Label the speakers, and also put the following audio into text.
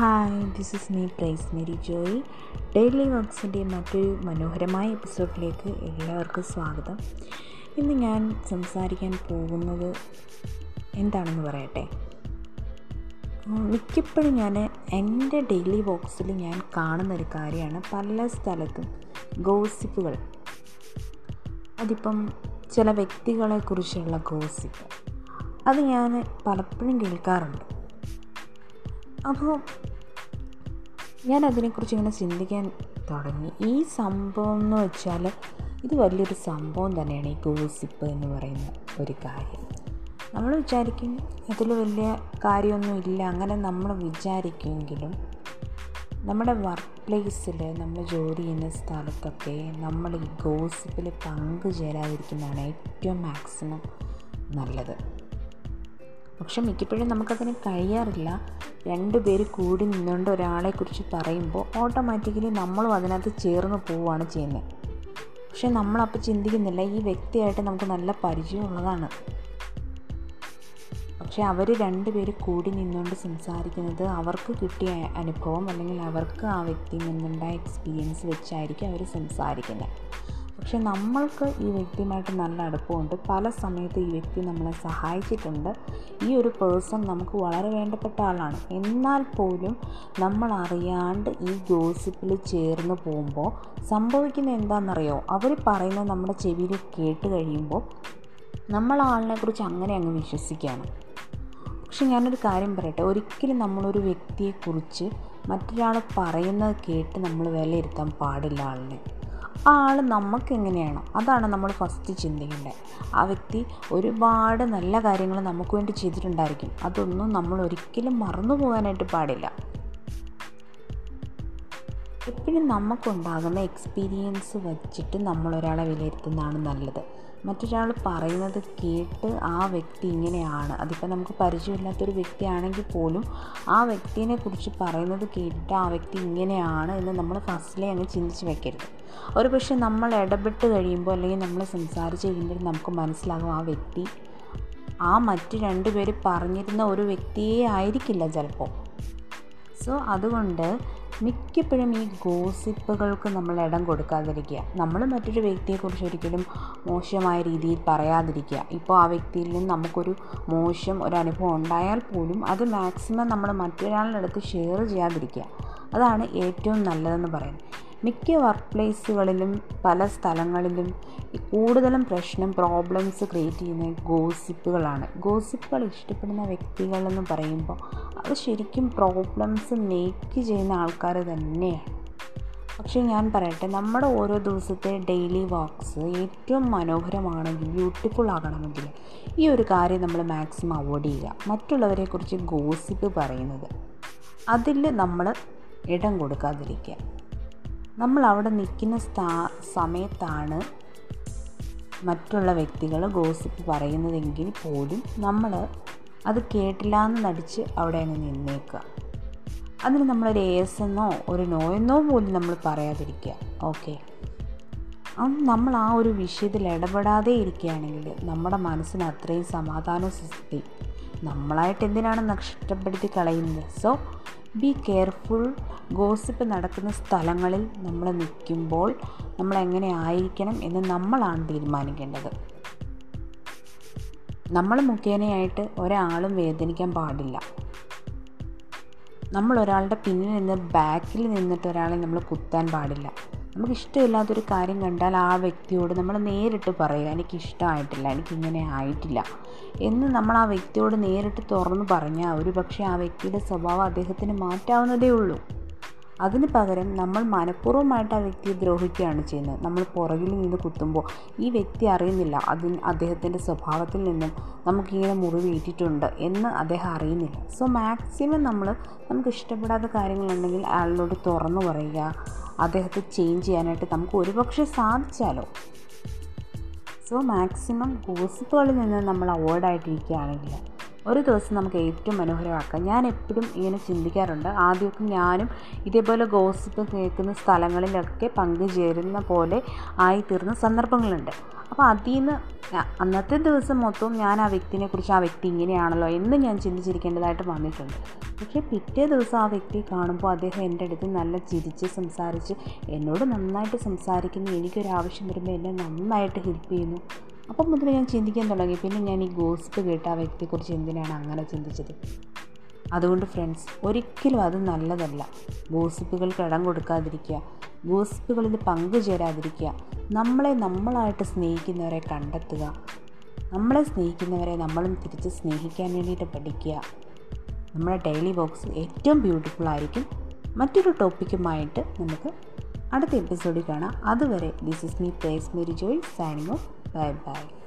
Speaker 1: Hi this is me പ്രൈസ് Mary Joy daily വർക്ക്സിന്റെ മറ്റൊരു മനോഹരമായ എപ്പിസോഡിലേക്ക് എല്ലാവർക്കും സ്വാഗതം. ഇന്ന് ഞാൻ സംസാരിക്കാൻ പോകുന്നത് എന്താണെന്ന് പറയട്ടെ? മിക്കപ്പോഴും ഞാൻ എന്റെ ഡെയിലി ബോക്സിൽ ഞാൻ കാണുന്നൊരു കാര്യമാണ് പല സ്ഥലത്തും ഗോസിപ്പുകൾ. അതിപ്പം ചില വ്യക്തികളെക്കുറിച്ചുള്ള ഗോസിപ്പ്. അത് ഞാൻ പലപ്പോഴും കേൾക്കാറുണ്ട്. അപ്പോൾ ഞാൻ അതിനെക്കുറിച്ച് ഇങ്ങനെ ചിന്തിക്കാൻ തുടങ്ങി. ഈ സംഭവം എന്ന് വെച്ചാൽ ഇത് വലിയൊരു സംഭവം തന്നെയാണ് ഈ ഗോസിപ്പ് എന്ന് പറയുന്ന ഒരു കാര്യം. നമ്മൾ വിചാരിക്കും അതിൽ വലിയ കാര്യമൊന്നും ഇല്ല. അങ്ങനെ നമ്മൾ വിചാരിക്കുമെങ്കിലും നമ്മുടെ വർക്ക് പ്ലേസിൽ നമ്മൾ ജോലി ചെയ്യുന്ന സ്ഥലത്തൊക്കെ നമ്മൾ ഈ ഗോസിപ്പിൽ പങ്കുചേരാതിരിക്കുന്നതാണ് ഏറ്റവും മാക്സിമം നല്ലത്. പക്ഷെ മിക്കപ്പോഴും നമുക്കതിന് കഴിയാറില്ല. രണ്ട് പേര് കൂടി നിന്നുകൊണ്ട് ഒരാളെക്കുറിച്ച് പറയുമ്പോൾ ഓട്ടോമാറ്റിക്കലി നമ്മളും അതിനകത്ത് ചേർന്ന് പോവുകയാണ് ചെയ്യുന്നത്. പക്ഷെ നമ്മളപ്പോൾ ചിന്തിക്കുന്നില്ല ഈ വ്യക്തിയായിട്ട് നമുക്ക് നല്ല പരിചയമുള്ളതാണ് പക്ഷെ അവർ രണ്ട് പേര് കൂടി നിന്നുകൊണ്ട് സംസാരിക്കുന്നത് അവർക്ക് കിട്ടിയ അനുഭവം അല്ലെങ്കിൽ അവർക്ക് ആ വ്യക്തിയിൽ നിന്നുണ്ടായ എക്സ്പീരിയൻസ് വെച്ചായിരിക്കും അവർ സംസാരിക്കുന്നത്. പക്ഷെ നമ്മൾക്ക് ഈ വ്യക്തിയുമായിട്ട് നല്ല അടുപ്പമുണ്ട്. പല സമയത്ത് ഈ വ്യക്തി നമ്മളെ സഹായിച്ചിട്ടുണ്ട്. ഈ ഒരു പേഴ്സൺ നമുക്ക് വളരെ വേണ്ടപ്പെട്ട ആളാണ്. എന്നാൽ പോലും നമ്മൾ അറിയാണ്ട് ഈ ഗോസിപ്പിൽ ചേർന്ന് പോകുമ്പോൾ സംഭവിക്കുന്നത് എന്താണെന്നറിയോ? അവർ പറയുന്നത് നമ്മുടെ ചെവിയിൽ കേട്ട് കഴിയുമ്പോൾ നമ്മൾ ആളിനെക്കുറിച്ച് അങ്ങനെ അങ്ങ് വിശ്വസിക്കുകയാണ്. പക്ഷെ ഞാനൊരു കാര്യം പറയട്ടെ. ഒരിക്കലും നമ്മളൊരു വ്യക്തിയെക്കുറിച്ച് മറ്റൊരാൾ പറയുന്നത് കേട്ട് നമ്മൾ വിലയിരുത്താൻ പാടില്ല ആളിനെ. ആ ആൾ നമുക്കെങ്ങനെയാണോ അതാണ് നമ്മൾ ഫസ്റ്റ് ചിന്തിക്കേണ്ടത്. ആ വ്യക്തി ഒരുപാട് നല്ല കാര്യങ്ങൾ നമുക്ക് വേണ്ടി ചെയ്തിട്ടുണ്ടായിരിക്കും. അതൊന്നും നമ്മൾ ഒരിക്കലും മറന്നു പോകാനായിട്ട് പാടില്ല. എപ്പോഴും നമുക്കുണ്ടാകുന്ന എക്സ്പീരിയൻസ് വച്ചിട്ട് നമ്മളൊരാളെ വിലയിരുത്തുന്നതാണ് നല്ലത്. മറ്റൊരാൾ പറയുന്നത് കേട്ട് ആ വ്യക്തി ഇങ്ങനെയാണ്. അതിപ്പോൾ നമുക്ക് പരിചയമില്ലാത്തൊരു വ്യക്തിയാണെങ്കിൽ പോലും ആ വ്യക്തിനെ കുറിച്ച് പറയുന്നത് കേട്ടിട്ട് ആ വ്യക്തി ഇങ്ങനെയാണ് എന്ന് നമ്മൾ ഫസ്റ്റിലേ അങ്ങ് ചിന്തിച്ച് വെക്കരുത്. ഒരു പക്ഷേ നമ്മൾ ഇടപെട്ട് കഴിയുമ്പോൾ അല്ലെങ്കിൽ നമ്മൾ സംസാരിച്ച് കഴിയുമ്പോൾ നമുക്ക് മനസ്സിലാകും ആ വ്യക്തി ആ മറ്റ് രണ്ടുപേർ പറഞ്ഞിരുന്ന ഒരു വ്യക്തിയെ ആയിരിക്കില്ല ചിലപ്പോൾ. സോ അതുകൊണ്ട് മിക്കപ്പോഴും ഈ ഗോസിപ്പുകൾക്ക് നമ്മൾ ഇടം കൊടുക്കാതിരിക്കുക. നമ്മൾ മറ്റൊരു വ്യക്തിയെക്കുറിച്ച് ഒരിക്കലും മോശമായ രീതിയിൽ പറയാതിരിക്കുക. ഇപ്പോൾ ആ വ്യക്തിയിൽ നിന്ന് നമുക്കൊരു മോശം ഒരു അനുഭവം ഉണ്ടായാൽ പോലും അത് മാക്സിമം നമ്മൾ മറ്റൊരാളുടെ അടുത്ത് ഷെയർ ചെയ്യാതിരിക്കുക. അതാണ് ഏറ്റവും നല്ലതെന്ന് പറയുന്നത്. മിക്ക വർക്ക് പ്ലേസുകളിലും പല സ്ഥലങ്ങളിലും കൂടുതലും പ്രശ്നം പ്രോബ്ലംസ് ക്രിയേറ്റ് ചെയ്യുന്ന ഗോസിപ്പുകളാണ് ഗോസിപ്പുകൾ ഇഷ്ടപ്പെടുന്ന വ്യക്തികളെന്ന് പറയുമ്പോൾ അത് ശരിക്കും പ്രോബ്ലംസ് മേക്ക് ചെയ്യുന്ന ആൾക്കാർ തന്നെയാണ്. പക്ഷേ ഞാൻ പറയട്ടെ നമ്മുടെ ഓരോ ദിവസത്തെ ഡെയിലി വാക്സ് ഏറ്റവും മനോഹരമാണെങ്കിൽ ബ്യൂട്ടിഫുൾ ആകണമെങ്കിൽ ഈ ഒരു കാര്യം നമ്മൾ മാക്സിമം അവോയ്ഡ് ചെയ്യുക. മറ്റുള്ളവരെക്കുറിച്ച് ഗോസിപ്പ് പറയുന്നത് അതിൽ നമ്മൾ ഇടം കൊടുക്കാതിരിക്കുക. നമ്മൾ അവിടെ നിൽക്കുന്ന സ്ഥാ സമയത്താണ് മറ്റുള്ള വ്യക്തികൾ ഗോസിപ്പ് പറയുന്നതെങ്കിൽ പോലും നമ്മൾ അത് കേട്ടില്ല എന്ന് നടിച്ച് അവിടെ അങ്ങ് നിന്നേക്കുക. അതിന് നമ്മളൊരു ഏസ് എന്നോ ഒരു നോ എന്നോ പോലും നമ്മൾ പറയാതിരിക്കുക. ഓക്കെ. നമ്മൾ ആ ഒരു വിഷയത്തിൽ ഇടപെടാതെ ഇരിക്കുകയാണെങ്കിൽ നമ്മുടെ മനസ്സിന് അത്രയും സമാധാനവും സൃഷ്ടി. നമ്മളായിട്ട് എന്തിനാണ് നഷ്ടപ്പെടുത്തി കളയുന്നത്? സോ ബി കെയർഫുൾ ഗോസിപ്പ് നടക്കുന്ന സ്ഥലങ്ങളിൽ നമ്മൾ നിൽക്കുമ്പോൾ നമ്മൾ എങ്ങനെ ആയിരിക്കണം എന്ന് നമ്മളാണ് തീരുമാനിക്കേണ്ടത്. നമ്മൾ മുഖേനയായിട്ട് ഒരാളും വേദനിക്കാൻ പാടില്ല. നമ്മൾ ഒരാളുടെ പിന്നിൽ നിന്ന് ബാക്കിൽ നിന്നിട്ട് ഒരാളെ നമ്മൾ കുത്താൻ പാടില്ല. നമുക്ക് ഇഷ്ടമില്ലാത്തൊരു കാര്യം കണ്ടാൽ ആ വ്യക്തിയോട് നമ്മൾ നേരിട്ട് പറയുക എനിക്ക് ഇഷ്ടമായിട്ടില്ല എനിക്കിങ്ങനെ ആയിട്ടില്ല എന്ന് നമ്മൾ ആ വ്യക്തിയോട് നേരിട്ട് തുറന്നു പറഞ്ഞാൽ ഒരു പക്ഷേ ആ വ്യക്തിയുടെ സ്വഭാവം അദ്ദേഹത്തിന് മാറ്റാവുന്നതേ ഉള്ളൂ. അതിന് പകരം നമ്മൾ മനഃപൂർവമായിട്ട് ആ വ്യക്തിയെ ദ്രോഹിക്കുകയാണ് ചെയ്യുന്നത്. നമ്മൾ പുറകിൽ നിന്ന് കുത്തുമ്പോൾ ഈ വ്യക്തി അറിയുന്നില്ല അതിന് അദ്ദേഹത്തിന്റെ സ്വഭാവത്തിൽ നിന്നും നമുക്കിങ്ങനെ മുറിവേറ്റിട്ടുണ്ട് എന്ന് അദ്ദേഹം അറിയുന്നില്ല. സോ മാക്സിമം നമ്മൾ നമുക്ക് ഇഷ്ടപ്പെടാത്ത കാര്യങ്ങളുണ്ടെങ്കിൽ അയാളോട് തുറന്നു പറയുക അദ്ദേഹത്തെ ചേഞ്ച് ചെയ്യാനായിട്ട് നമുക്ക് ഒരുപക്ഷെ സാധിച്ചാലോ? സോ മാക്സിമം ഗോസിപ്പുകളിൽ നിന്ന് നമ്മൾ അവോയ്ഡായിട്ടിരിക്കുകയാണെങ്കിൽ ഒരു ദിവസം നമുക്ക് ഏറ്റവും മനോഹരമാക്കാം. ഞാൻ എപ്പോഴും ഇങ്ങനെ ചിന്തിക്കാറുണ്ട്. ആദ്യമൊക്കെ ഞാനും ഇതേപോലെ ഗോസിപ്പ് കേൾക്കുന്ന സ്ഥലങ്ങളിലൊക്കെ പങ്കുചേരുന്ന പോലെ ആയിത്തീർന്ന സന്ദർഭങ്ങളുണ്ട്. അപ്പോൾ അതിൽ നിന്ന് അന്നത്തെ ദിവസം മൊത്തവും ഞാൻ ആ വ്യക്തിനെ കുറിച്ച് ആ വ്യക്തി ഇങ്ങനെയാണല്ലോ എന്ന് ഞാൻ ചിന്തിച്ചിരിക്കേണ്ടതായിട്ട് വന്നിട്ടുണ്ട്. പക്ഷേ പിറ്റേ ദിവസം ആ വ്യക്തിയെ കാണുമ്പോൾ അദ്ദേഹം എന്റെ അടുത്ത് നല്ല ചിരിച്ച് സംസാരിച്ച് എന്നോട് നന്നായിട്ട് സംസാരിക്കുന്നു എനിക്കൊരാവശ്യം വരുമ്പോൾ എന്നെ നന്നായിട്ട് ഹെൽപ്പ് ചെയ്യുന്നു. അപ്പം മുതൽ ഞാൻ ചിന്തിക്കാൻ തുടങ്ങി. പിന്നെ ഞാൻ ഈ ഗോസ്റ്റ് കേട്ട ആ വ്യക്തിയെക്കുറിച്ച് എന്തിനാണ് അങ്ങനെ ചിന്തിച്ചത്? അതുകൊണ്ട് ഫ്രണ്ട്സ് ഒരിക്കലും അത് നല്ലതല്ല. ഗോസിപ്പുകൾക്ക് ഇടം കൊടുക്കാതിരിക്കുക. ഗോസിപ്പുകളിൽ പങ്കുചേരാതിരിക്കുക നമ്മളെ നമ്മളായിട്ട് സ്നേഹിക്കുന്നവരെ കണ്ടെത്തുക. നമ്മളെ സ്നേഹിക്കുന്നവരെ നമ്മളും തിരിച്ച് സ്നേഹിക്കാൻ വേണ്ടിയിട്ട് പഠിക്കുക. നമ്മുടെ ഡെയിലി ബോക്സ് ഏറ്റവും ബ്യൂട്ടിഫുൾ ആയിരിക്കും. മറ്റൊരു ടോപ്പിക്കുമായിട്ട് നമുക്ക് അടുത്ത എപ്പിസോഡിൽ കാണാം. അതുവരെ this is me place Mary Joy signing off bye bye